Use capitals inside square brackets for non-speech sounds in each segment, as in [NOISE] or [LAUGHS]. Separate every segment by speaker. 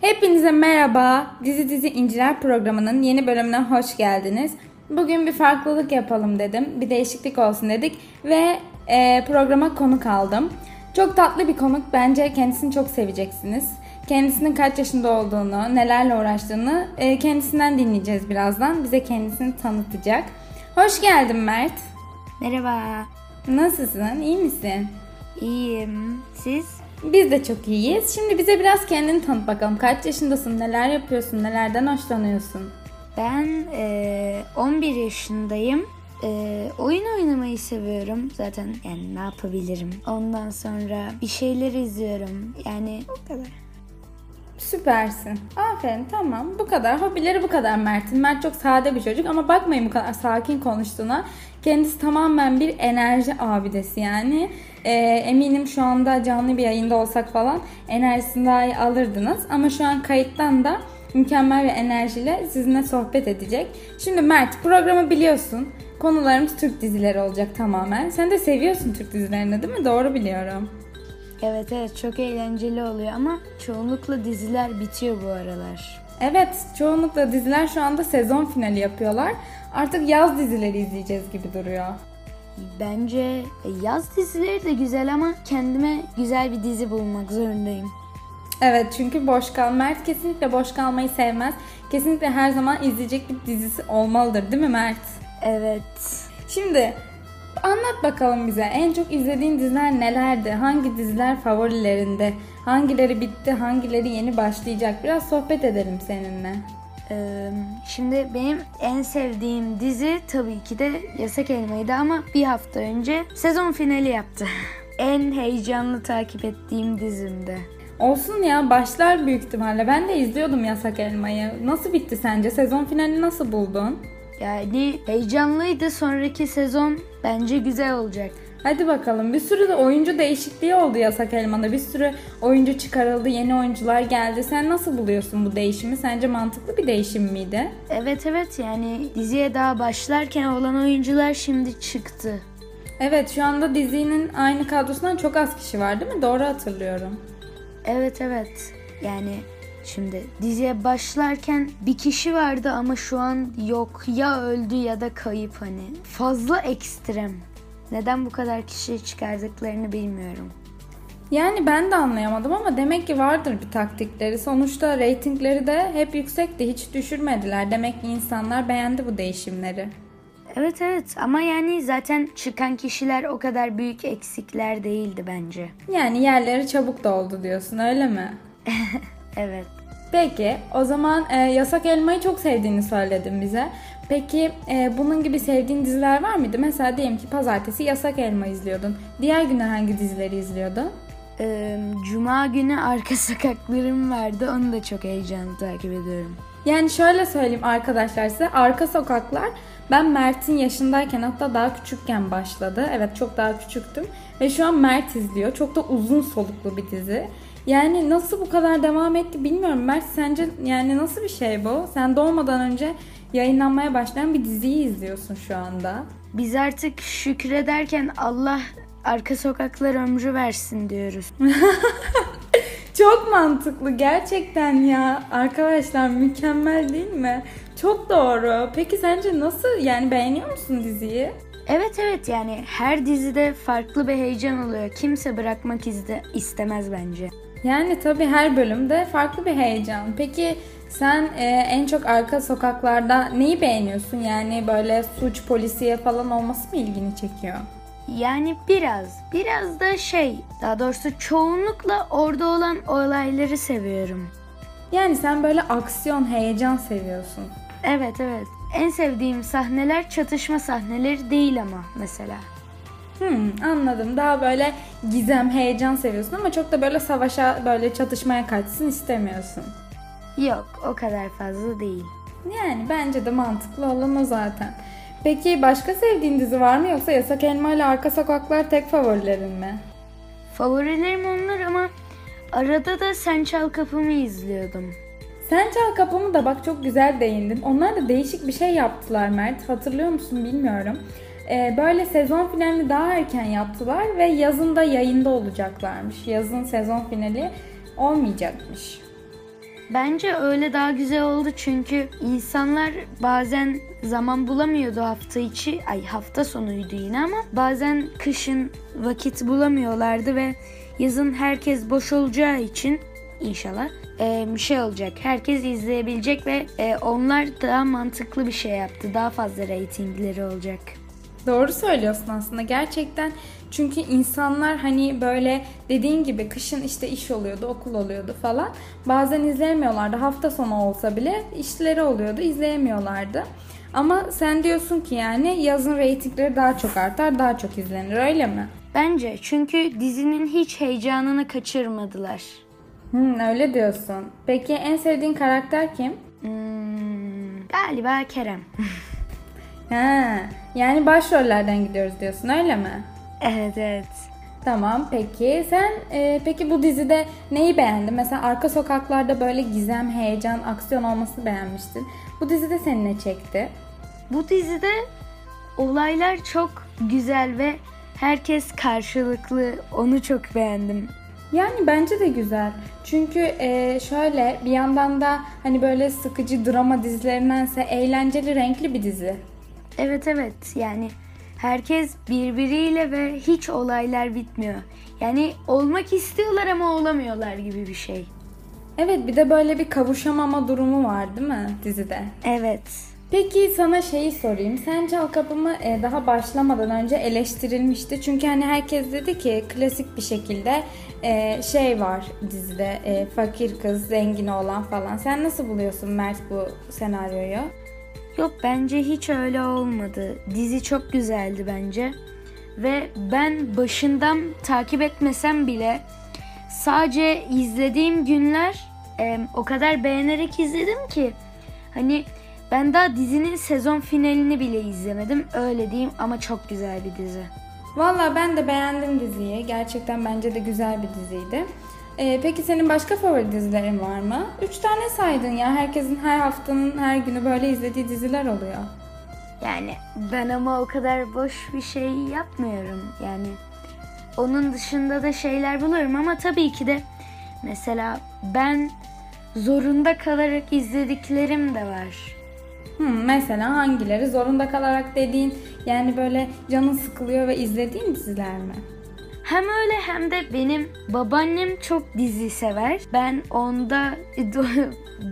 Speaker 1: Hepinize merhaba. Dizi Dizi İnciler programının yeni bölümüne hoş geldiniz. Bugün bir farklılık yapalım dedim. Bir değişiklik olsun dedik ve e, programa konuk aldım. Çok tatlı bir konuk. Bence kendisini çok seveceksiniz. Kendisinin kaç yaşında olduğunu, nelerle uğraştığını e, kendisinden dinleyeceğiz birazdan. Bize kendisini tanıtacak. Hoş geldin Mert.
Speaker 2: Merhaba.
Speaker 1: Nasılsın? İyi misin?
Speaker 2: İyiyim. Siz?
Speaker 1: Biz de çok iyiyiz. Şimdi bize biraz kendini tanıt bakalım. Kaç yaşındasın? Neler yapıyorsun? Nelerden hoşlanıyorsun?
Speaker 2: Ben e, 11 yaşındayım. E, oyun oynamayı seviyorum. Zaten yani ne yapabilirim? Ondan sonra bir şeyler izliyorum. Yani o kadar.
Speaker 1: Süpersin. Aferin tamam. Bu kadar. Hobileri bu kadar Mert'in. Mert çok sade bir çocuk ama bakmayın bu kadar sakin konuştuğuna. Kendisi tamamen bir enerji abidesi yani. Ee, eminim şu anda canlı bir yayında olsak falan enerjisini daha iyi alırdınız. Ama şu an kayıttan da mükemmel bir enerjiyle sizinle sohbet edecek. Şimdi Mert programı biliyorsun. Konularımız Türk dizileri olacak tamamen. Sen de seviyorsun Türk dizilerini değil mi? Doğru biliyorum.
Speaker 2: Evet evet çok eğlenceli oluyor ama çoğunlukla diziler bitiyor bu aralar.
Speaker 1: Evet, çoğunlukla diziler şu anda sezon finali yapıyorlar. Artık yaz dizileri izleyeceğiz gibi duruyor.
Speaker 2: Bence yaz dizileri de güzel ama kendime güzel bir dizi bulmak zorundayım.
Speaker 1: Evet çünkü boş kal. Mert kesinlikle boş kalmayı sevmez. Kesinlikle her zaman izleyecek bir dizisi olmalıdır değil mi Mert?
Speaker 2: Evet.
Speaker 1: Şimdi anlat bakalım bize en çok izlediğin diziler nelerdi? Hangi diziler favorilerinde? Hangileri bitti? Hangileri yeni başlayacak? Biraz sohbet edelim seninle.
Speaker 2: Ee, şimdi benim en sevdiğim dizi tabii ki de Yasak Elma'ydı ama bir hafta önce sezon finali yaptı. [LAUGHS] en heyecanlı takip ettiğim dizimdi.
Speaker 1: Olsun ya başlar büyük ihtimalle. Ben de izliyordum Yasak Elma'yı. Nasıl bitti sence? Sezon finali nasıl buldun?
Speaker 2: Yani heyecanlıydı. Sonraki sezon bence güzel olacak.
Speaker 1: Hadi bakalım. Bir sürü de oyuncu değişikliği oldu Yasak Elma'da. Bir sürü oyuncu çıkarıldı, yeni oyuncular geldi. Sen nasıl buluyorsun bu değişimi? Sence mantıklı bir değişim miydi?
Speaker 2: Evet evet yani diziye daha başlarken olan oyuncular şimdi çıktı.
Speaker 1: Evet şu anda dizinin aynı kadrosundan çok az kişi var değil mi? Doğru hatırlıyorum.
Speaker 2: Evet evet. Yani şimdi diziye başlarken bir kişi vardı ama şu an yok. Ya öldü ya da kayıp hani. Fazla ekstrem. Neden bu kadar kişi çıkardıklarını bilmiyorum.
Speaker 1: Yani ben de anlayamadım ama demek ki vardır bir taktikleri. Sonuçta reytingleri de hep yüksekti. Hiç düşürmediler. Demek ki insanlar beğendi bu değişimleri.
Speaker 2: Evet evet ama yani zaten çıkan kişiler o kadar büyük eksikler değildi bence.
Speaker 1: Yani yerleri çabuk doldu diyorsun öyle mi? [LAUGHS]
Speaker 2: evet.
Speaker 1: Peki o zaman e, Yasak Elma'yı çok sevdiğini söyledin bize. Peki e, bunun gibi sevdiğin diziler var mıydı? Mesela diyelim ki pazartesi Yasak Elma izliyordun. Diğer günler hangi dizileri izliyordun?
Speaker 2: Ee, Cuma günü Arka [LAUGHS] Sokaklarım vardı. Onu da çok heyecanlı takip ediyorum.
Speaker 1: Yani şöyle söyleyeyim arkadaşlar size. Arka Sokaklar ben Mert'in yaşındayken hatta daha küçükken başladı. Evet çok daha küçüktüm. Ve şu an Mert izliyor. Çok da uzun soluklu bir dizi. Yani nasıl bu kadar devam etti bilmiyorum. Mert sence yani nasıl bir şey bu? Sen doğmadan önce yayınlanmaya başlayan bir diziyi izliyorsun şu anda.
Speaker 2: Biz artık şükrederken Allah arka sokaklar ömrü versin diyoruz. [LAUGHS]
Speaker 1: Çok mantıklı gerçekten ya. Arkadaşlar mükemmel değil mi? Çok doğru. Peki sence nasıl yani beğeniyor musun diziyi?
Speaker 2: Evet evet yani her dizide farklı bir heyecan oluyor. Kimse bırakmak izde, istemez bence.
Speaker 1: Yani tabii her bölümde farklı bir heyecan. Peki sen e, en çok arka sokaklarda neyi beğeniyorsun? Yani böyle suç polisiye falan olması mı ilgini çekiyor?
Speaker 2: Yani biraz, biraz da şey, daha doğrusu çoğunlukla orada olan olayları seviyorum.
Speaker 1: Yani sen böyle aksiyon, heyecan seviyorsun.
Speaker 2: Evet evet. En sevdiğim sahneler çatışma sahneleri değil ama mesela.
Speaker 1: Hmm, anladım. Daha böyle gizem, heyecan seviyorsun ama çok da böyle savaşa, böyle çatışmaya kaçsın istemiyorsun.
Speaker 2: Yok, o kadar fazla değil.
Speaker 1: Yani bence de mantıklı olan o zaten. Peki başka sevdiğin dizi var mı yoksa Yasak Elma ile Arka Sokaklar tek favorilerin mi?
Speaker 2: Favorilerim onlar ama arada da Sen Çal Kapımı izliyordum.
Speaker 1: Sen Çal Kapımı da bak çok güzel değindin. Onlar da değişik bir şey yaptılar Mert. Hatırlıyor musun bilmiyorum. Ee, böyle sezon finalini daha erken yaptılar ve yazında yayında olacaklarmış. Yazın sezon finali olmayacakmış.
Speaker 2: Bence öyle daha güzel oldu çünkü insanlar bazen zaman bulamıyordu hafta içi, ay hafta sonuydu yine ama bazen kışın vakit bulamıyorlardı ve yazın herkes boş olacağı için inşallah e, bir şey olacak. Herkes izleyebilecek ve e, onlar daha mantıklı bir şey yaptı. Daha fazla reytingleri olacak.
Speaker 1: Doğru söylüyorsun aslında gerçekten çünkü insanlar hani böyle dediğin gibi kışın işte iş oluyordu, okul oluyordu falan. Bazen izleyemiyorlardı. Hafta sonu olsa bile işleri oluyordu, izleyemiyorlardı. Ama sen diyorsun ki yani yazın reytingleri daha çok artar, daha çok izlenir öyle mi?
Speaker 2: Bence çünkü dizinin hiç heyecanını kaçırmadılar.
Speaker 1: Hmm, öyle diyorsun. Peki en sevdiğin karakter kim?
Speaker 2: Hmm, galiba Kerem. [LAUGHS]
Speaker 1: Ha, yani başrollerden gidiyoruz diyorsun öyle mi?
Speaker 2: evet evet.
Speaker 1: Tamam peki sen e, peki bu dizide neyi beğendin? Mesela arka sokaklarda böyle gizem, heyecan, aksiyon olmasını beğenmiştin. Bu dizide seni ne çekti?
Speaker 2: Bu dizide olaylar çok güzel ve herkes karşılıklı. Onu çok beğendim.
Speaker 1: Yani bence de güzel. Çünkü e, şöyle bir yandan da hani böyle sıkıcı drama dizilerindense eğlenceli, renkli bir dizi.
Speaker 2: Evet evet yani herkes birbiriyle ve hiç olaylar bitmiyor. Yani olmak istiyorlar ama olamıyorlar gibi bir şey.
Speaker 1: Evet bir de böyle bir kavuşamama durumu var değil mi dizide?
Speaker 2: Evet.
Speaker 1: Peki sana şeyi sorayım. Sen Çal Kapımı e, daha başlamadan önce eleştirilmişti. Çünkü hani herkes dedi ki klasik bir şekilde e, şey var dizide e, fakir kız zengin olan falan. Sen nasıl buluyorsun Mert bu senaryoyu?
Speaker 2: Yok bence hiç öyle olmadı. Dizi çok güzeldi bence. Ve ben başından takip etmesem bile sadece izlediğim günler e, o kadar beğenerek izledim ki hani ben daha dizinin sezon finalini bile izlemedim. Öyle diyeyim ama çok güzel bir dizi.
Speaker 1: Valla ben de beğendim diziyi. Gerçekten bence de güzel bir diziydi. Ee, peki senin başka favori dizilerin var mı? Üç tane saydın ya. Herkesin her haftanın her günü böyle izlediği diziler oluyor.
Speaker 2: Yani ben ama o kadar boş bir şey yapmıyorum. Yani onun dışında da şeyler buluyorum ama tabii ki de mesela ben zorunda kalarak izlediklerim de var.
Speaker 1: Hmm, mesela hangileri zorunda kalarak dediğin yani böyle canın sıkılıyor ve izlediğin diziler mi?
Speaker 2: Hem öyle hem de benim babaannem çok dizi sever. Ben onda [LAUGHS]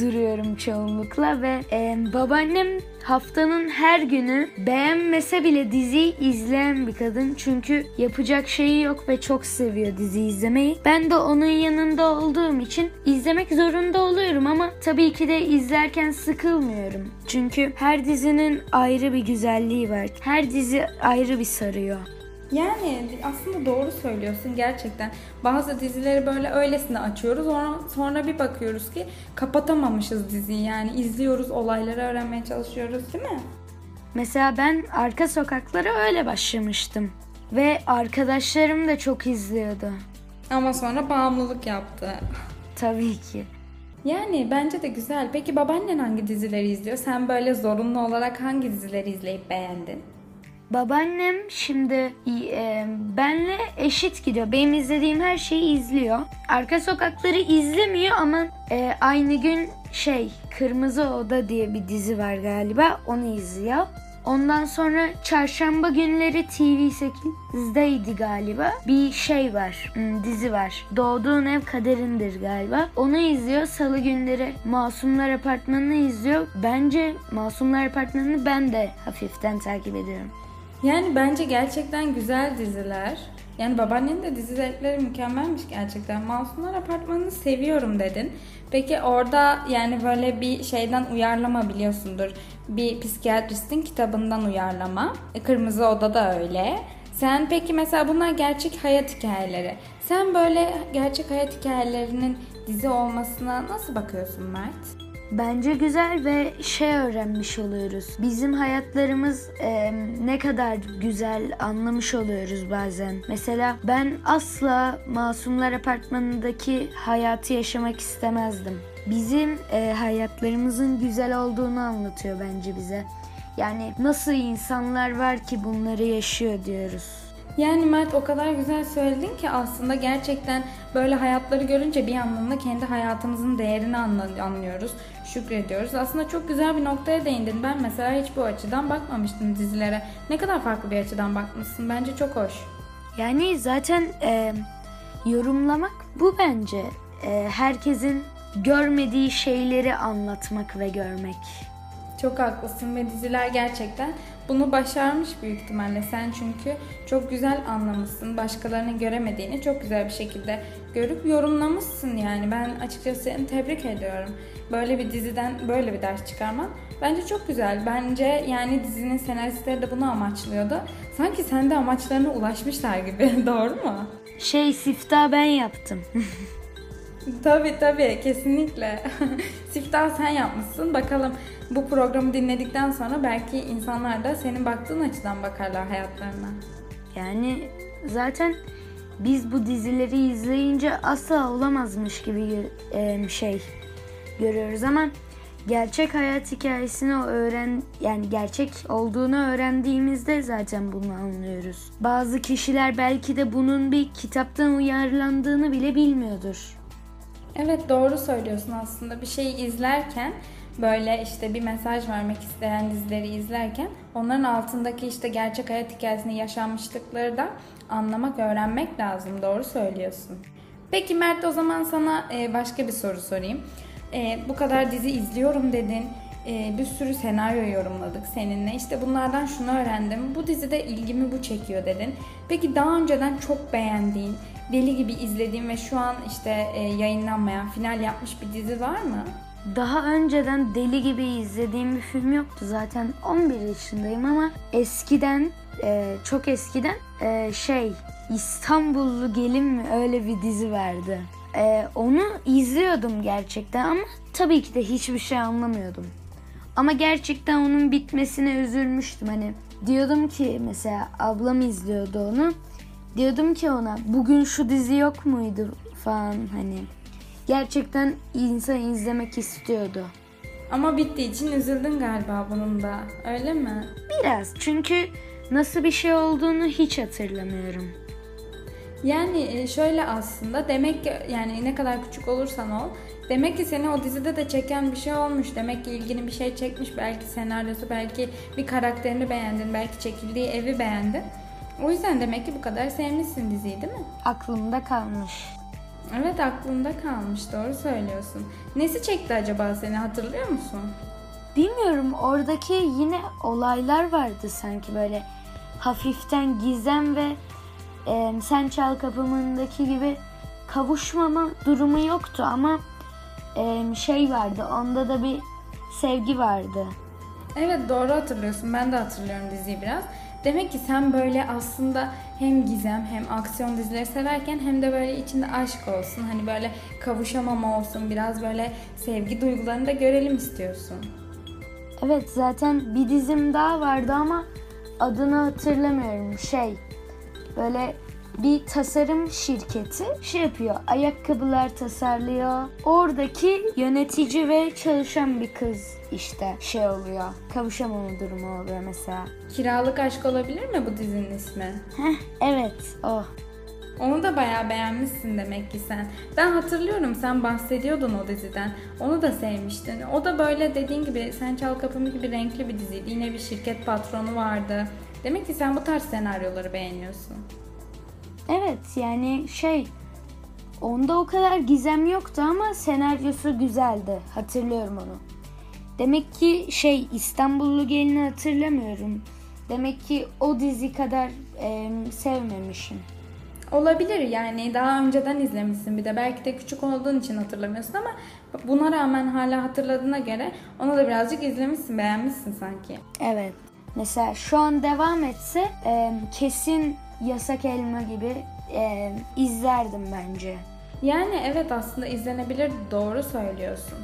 Speaker 2: duruyorum çoğunlukla ve e, babaannem haftanın her günü beğenmese bile dizi izleyen bir kadın. Çünkü yapacak şeyi yok ve çok seviyor dizi izlemeyi. Ben de onun yanında olduğum için izlemek zorunda oluyorum ama tabii ki de izlerken sıkılmıyorum. Çünkü her dizinin ayrı bir güzelliği var. Her dizi ayrı bir sarıyor.
Speaker 1: Yani aslında doğru söylüyorsun gerçekten. Bazı dizileri böyle öylesine açıyoruz. Sonra, sonra bir bakıyoruz ki kapatamamışız diziyi. Yani izliyoruz, olayları öğrenmeye çalışıyoruz değil mi?
Speaker 2: Mesela ben Arka Sokaklara öyle başlamıştım. Ve arkadaşlarım da çok izliyordu.
Speaker 1: Ama sonra bağımlılık yaptı.
Speaker 2: Tabii ki.
Speaker 1: Yani bence de güzel. Peki babaannen hangi dizileri izliyor? Sen böyle zorunlu olarak hangi dizileri izleyip beğendin?
Speaker 2: Babaannem şimdi e, benle eşit gidiyor. Benim izlediğim her şeyi izliyor. Arka sokakları izlemiyor ama e, aynı gün şey Kırmızı Oda diye bir dizi var galiba. Onu izliyor. Ondan sonra çarşamba günleri TV8'deydi galiba. Bir şey var, hmm, dizi var. Doğduğun ev kaderindir galiba. Onu izliyor. Salı günleri Masumlar Apartmanı'nı izliyor. Bence Masumlar Apartmanı'nı ben de hafiften takip ediyorum.
Speaker 1: Yani bence gerçekten güzel diziler. Yani babaannenin de dizi zevkleri mükemmelmiş gerçekten. Masumlar Apartmanı'nı seviyorum dedin. Peki orada yani böyle bir şeyden uyarlama biliyorsundur. Bir psikiyatristin kitabından uyarlama. E, Kırmızı Oda da öyle. Sen peki mesela bunlar gerçek hayat hikayeleri. Sen böyle gerçek hayat hikayelerinin dizi olmasına nasıl bakıyorsun Mert?
Speaker 2: Bence güzel ve şey öğrenmiş oluyoruz. Bizim hayatlarımız e, ne kadar güzel anlamış oluyoruz bazen. Mesela ben asla Masumlar Apartmanı'ndaki hayatı yaşamak istemezdim. Bizim e, hayatlarımızın güzel olduğunu anlatıyor bence bize. Yani nasıl insanlar var ki bunları yaşıyor diyoruz.
Speaker 1: Yani Mert o kadar güzel söyledin ki aslında gerçekten böyle hayatları görünce bir yandan da kendi hayatımızın değerini anlıyoruz, şükrediyoruz. Aslında çok güzel bir noktaya değindin. Ben mesela hiç bu açıdan bakmamıştım dizilere. Ne kadar farklı bir açıdan bakmışsın. Bence çok hoş.
Speaker 2: Yani zaten e, yorumlamak bu bence. E, herkesin görmediği şeyleri anlatmak ve görmek.
Speaker 1: Çok haklısın ve diziler gerçekten bunu başarmış büyük ihtimalle. Sen çünkü çok güzel anlamışsın. Başkalarının göremediğini çok güzel bir şekilde görüp yorumlamışsın yani. Ben açıkçası seni tebrik ediyorum. Böyle bir diziden böyle bir ders çıkarman bence çok güzel. Bence yani dizinin senaristleri de bunu amaçlıyordu. Sanki sen de amaçlarına ulaşmışlar gibi. [LAUGHS] Doğru mu?
Speaker 2: Şey sifta ben yaptım. [LAUGHS]
Speaker 1: tabii tabii kesinlikle. [LAUGHS] Siftah sen yapmışsın. Bakalım bu programı dinledikten sonra belki insanlar da senin baktığın açıdan bakarlar hayatlarına.
Speaker 2: Yani zaten biz bu dizileri izleyince asla olamazmış gibi şey görüyoruz ama gerçek hayat hikayesini öğren yani gerçek olduğunu öğrendiğimizde zaten bunu anlıyoruz. Bazı kişiler belki de bunun bir kitaptan uyarlandığını bile bilmiyordur.
Speaker 1: Evet doğru söylüyorsun aslında. Bir şeyi izlerken böyle işte bir mesaj vermek isteyen dizileri izlerken onların altındaki işte gerçek hayat hikayesini yaşanmışlıkları da anlamak, öğrenmek lazım. Doğru söylüyorsun. Peki Mert o zaman sana e, başka bir soru sorayım. E, bu kadar dizi izliyorum dedin. E, bir sürü senaryo yorumladık seninle. İşte bunlardan şunu öğrendim. Bu dizide ilgimi bu çekiyor dedin. Peki daha önceden çok beğendiğin, deli gibi izlediğin ve şu an işte yayınlanmayan, final yapmış bir dizi var mı?
Speaker 2: Daha önceden deli gibi izlediğim bir film yoktu. Zaten 11 yaşındayım ama eskiden, e, çok eskiden e, şey İstanbullu Gelin mi öyle bir dizi vardı. E, onu izliyordum gerçekten ama tabii ki de hiçbir şey anlamıyordum. Ama gerçekten onun bitmesine üzülmüştüm. Hani diyordum ki mesela ablam izliyordu onu. Diyordum ki ona bugün şu dizi yok muydu falan hani gerçekten insan izlemek istiyordu.
Speaker 1: Ama bittiği için üzüldün galiba bunun da. Öyle mi?
Speaker 2: Biraz. Çünkü nasıl bir şey olduğunu hiç hatırlamıyorum.
Speaker 1: Yani e, şöyle aslında demek ki yani ne kadar küçük olursan ol demek ki seni o dizide de çeken bir şey olmuş. Demek ki ilgini bir şey çekmiş. Belki senaryosu, belki bir karakterini beğendin, belki çekildiği evi beğendin. O yüzden demek ki bu kadar sevmişsin diziyi değil mi?
Speaker 2: Aklımda kalmış.
Speaker 1: Evet aklında kalmış doğru söylüyorsun. Nesi çekti acaba seni hatırlıyor musun?
Speaker 2: Bilmiyorum oradaki yine olaylar vardı sanki böyle hafiften gizem ve e, Sen Çal Kapımı'ndaki gibi kavuşmama durumu yoktu ama e, şey vardı onda da bir sevgi vardı.
Speaker 1: Evet doğru hatırlıyorsun ben de hatırlıyorum diziyi biraz. Demek ki sen böyle aslında hem gizem hem aksiyon dizileri severken hem de böyle içinde aşk olsun. Hani böyle kavuşamama olsun. Biraz böyle sevgi duygularını da görelim istiyorsun.
Speaker 2: Evet zaten bir dizim daha vardı ama adını hatırlamıyorum. Şey böyle bir tasarım şirketi şey yapıyor. Ayakkabılar tasarlıyor. Oradaki yönetici ve çalışan bir kız işte şey oluyor. Kavuşamama durumu oluyor mesela.
Speaker 1: Kiralık aşk olabilir mi bu dizinin ismi?
Speaker 2: Heh, evet o.
Speaker 1: Onu da bayağı beğenmişsin demek ki sen. Ben hatırlıyorum sen bahsediyordun o diziden. Onu da sevmiştin. O da böyle dediğin gibi Sen Çal Kapımı gibi renkli bir diziydi. Yine bir şirket patronu vardı. Demek ki sen bu tarz senaryoları beğeniyorsun.
Speaker 2: Evet yani şey onda o kadar gizem yoktu ama senaryosu güzeldi. Hatırlıyorum onu. Demek ki şey İstanbullu gelini hatırlamıyorum. Demek ki o dizi kadar e, sevmemişim.
Speaker 1: Olabilir yani daha önceden izlemişsin bir de belki de küçük olduğun için hatırlamıyorsun ama buna rağmen hala hatırladığına göre onu da birazcık izlemişsin beğenmişsin sanki.
Speaker 2: Evet. Mesela şu an devam etse e, kesin Yasak Elma gibi e, izlerdim bence.
Speaker 1: Yani evet aslında izlenebilir doğru söylüyorsun.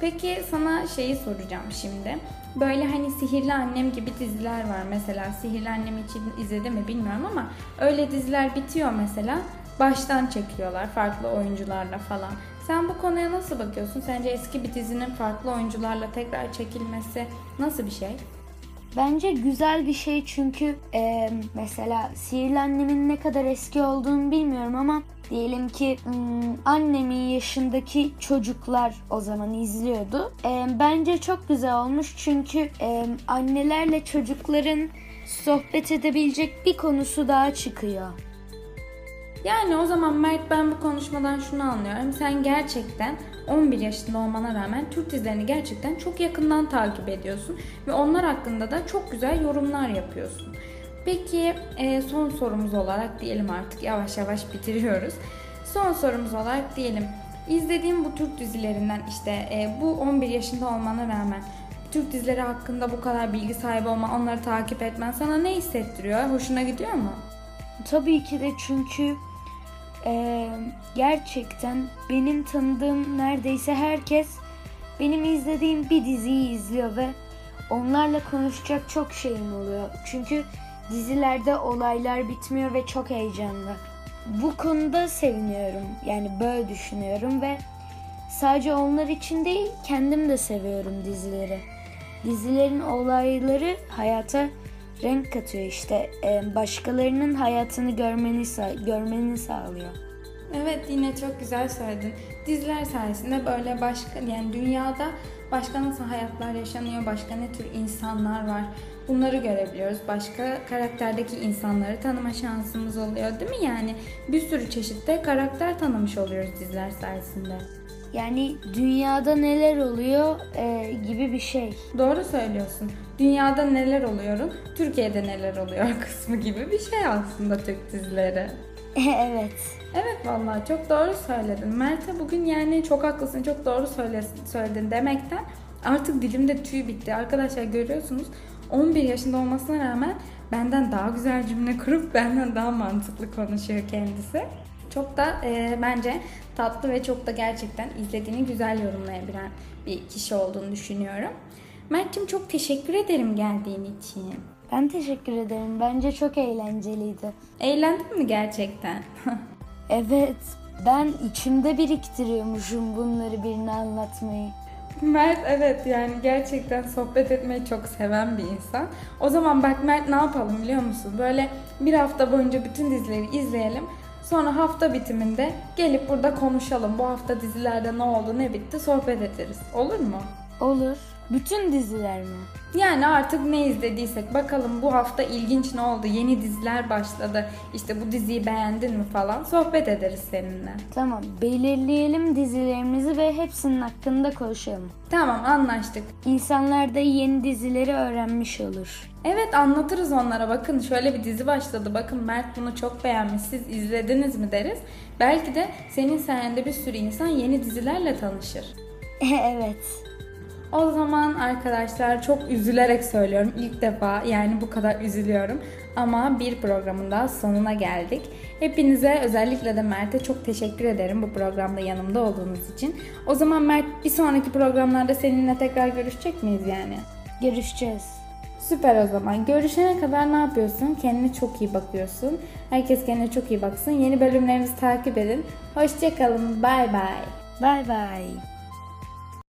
Speaker 1: Peki sana şeyi soracağım şimdi. Böyle hani Sihirli Annem gibi diziler var mesela. Sihirli Annem için izledim mi bilmiyorum ama öyle diziler bitiyor mesela. Baştan çekiyorlar farklı oyuncularla falan. Sen bu konuya nasıl bakıyorsun? Sence eski bir dizinin farklı oyuncularla tekrar çekilmesi nasıl bir şey?
Speaker 2: Bence güzel bir şey çünkü e, mesela Sihirli Annem'in ne kadar eski olduğunu bilmiyorum ama diyelim ki hmm, annemin yaşındaki çocuklar o zaman izliyordu. E, bence çok güzel olmuş çünkü e, annelerle çocukların sohbet edebilecek bir konusu daha çıkıyor.
Speaker 1: Yani o zaman Mert ben bu konuşmadan şunu anlıyorum. Sen gerçekten 11 yaşında olmana rağmen Türk dizilerini gerçekten çok yakından takip ediyorsun. Ve onlar hakkında da çok güzel yorumlar yapıyorsun. Peki e, son sorumuz olarak diyelim artık yavaş yavaş bitiriyoruz. Son sorumuz olarak diyelim izlediğim bu Türk dizilerinden işte e, bu 11 yaşında olmana rağmen Türk dizileri hakkında bu kadar bilgi sahibi olman, onları takip etmen sana ne hissettiriyor? Hoşuna gidiyor mu?
Speaker 2: Tabii ki de çünkü e, gerçekten benim tanıdığım neredeyse herkes benim izlediğim bir diziyi izliyor ve onlarla konuşacak çok şeyim oluyor. Çünkü dizilerde olaylar bitmiyor ve çok heyecanlı. Bu konuda seviniyorum. Yani böyle düşünüyorum ve sadece onlar için değil kendim de seviyorum dizileri. Dizilerin olayları hayata renk katıyor işte. Ee, başkalarının hayatını görmeni görmeni sağlıyor.
Speaker 1: Evet yine çok güzel söyledin. Diziler sayesinde böyle başka yani dünyada başka nasıl hayatlar yaşanıyor, başka ne tür insanlar var bunları görebiliyoruz. Başka karakterdeki insanları tanıma şansımız oluyor değil mi? Yani bir sürü çeşitte karakter tanımış oluyoruz diziler sayesinde.
Speaker 2: Yani dünyada neler oluyor e, gibi bir şey.
Speaker 1: Doğru söylüyorsun. Dünyada neler oluyorun, Türkiye'de neler oluyor [LAUGHS] kısmı gibi bir şey aslında Türk dizileri. [LAUGHS]
Speaker 2: evet.
Speaker 1: Evet vallahi çok doğru söyledin. Mert'e bugün yani çok haklısın, çok doğru söyledin demekten artık dilimde tüy bitti. Arkadaşlar görüyorsunuz 11 yaşında olmasına rağmen benden daha güzel cümle kurup benden daha mantıklı konuşuyor kendisi. Çok da e, bence tatlı ve çok da gerçekten izlediğini güzel yorumlayabilen bir kişi olduğunu düşünüyorum. Mert'cim çok teşekkür ederim geldiğin için.
Speaker 2: Ben teşekkür ederim. Bence çok eğlenceliydi.
Speaker 1: Eğlendin mi gerçekten? [LAUGHS]
Speaker 2: evet. Ben içimde biriktiriyormuşum bunları birine anlatmayı.
Speaker 1: Mert evet yani gerçekten sohbet etmeyi çok seven bir insan. O zaman bak Mert ne yapalım biliyor musun? Böyle bir hafta boyunca bütün dizileri izleyelim. Sonra hafta bitiminde gelip burada konuşalım. Bu hafta dizilerde ne oldu ne bitti sohbet ederiz. Olur mu?
Speaker 2: Olur. Bütün diziler mi?
Speaker 1: Yani artık ne izlediysek bakalım bu hafta ilginç ne oldu? Yeni diziler başladı. İşte bu diziyi beğendin mi falan sohbet ederiz seninle.
Speaker 2: Tamam belirleyelim dizilerimizi ve hepsinin hakkında konuşalım.
Speaker 1: Tamam anlaştık.
Speaker 2: İnsanlar da yeni dizileri öğrenmiş olur.
Speaker 1: Evet anlatırız onlara bakın şöyle bir dizi başladı bakın Mert bunu çok beğenmiş siz izlediniz mi deriz. Belki de senin sayende bir sürü insan yeni dizilerle tanışır. [LAUGHS]
Speaker 2: evet.
Speaker 1: O zaman arkadaşlar çok üzülerek söylüyorum ilk defa yani bu kadar üzülüyorum ama bir programın daha sonuna geldik. Hepinize özellikle de Mert'e çok teşekkür ederim bu programda yanımda olduğunuz için. O zaman Mert bir sonraki programlarda seninle tekrar görüşecek miyiz yani?
Speaker 2: Görüşeceğiz.
Speaker 1: Süper o zaman. Görüşene kadar ne yapıyorsun? Kendine çok iyi bakıyorsun. Herkes kendine çok iyi baksın. Yeni bölümlerimizi takip edin. Hoşçakalın. Bay bay.
Speaker 2: Bay bay.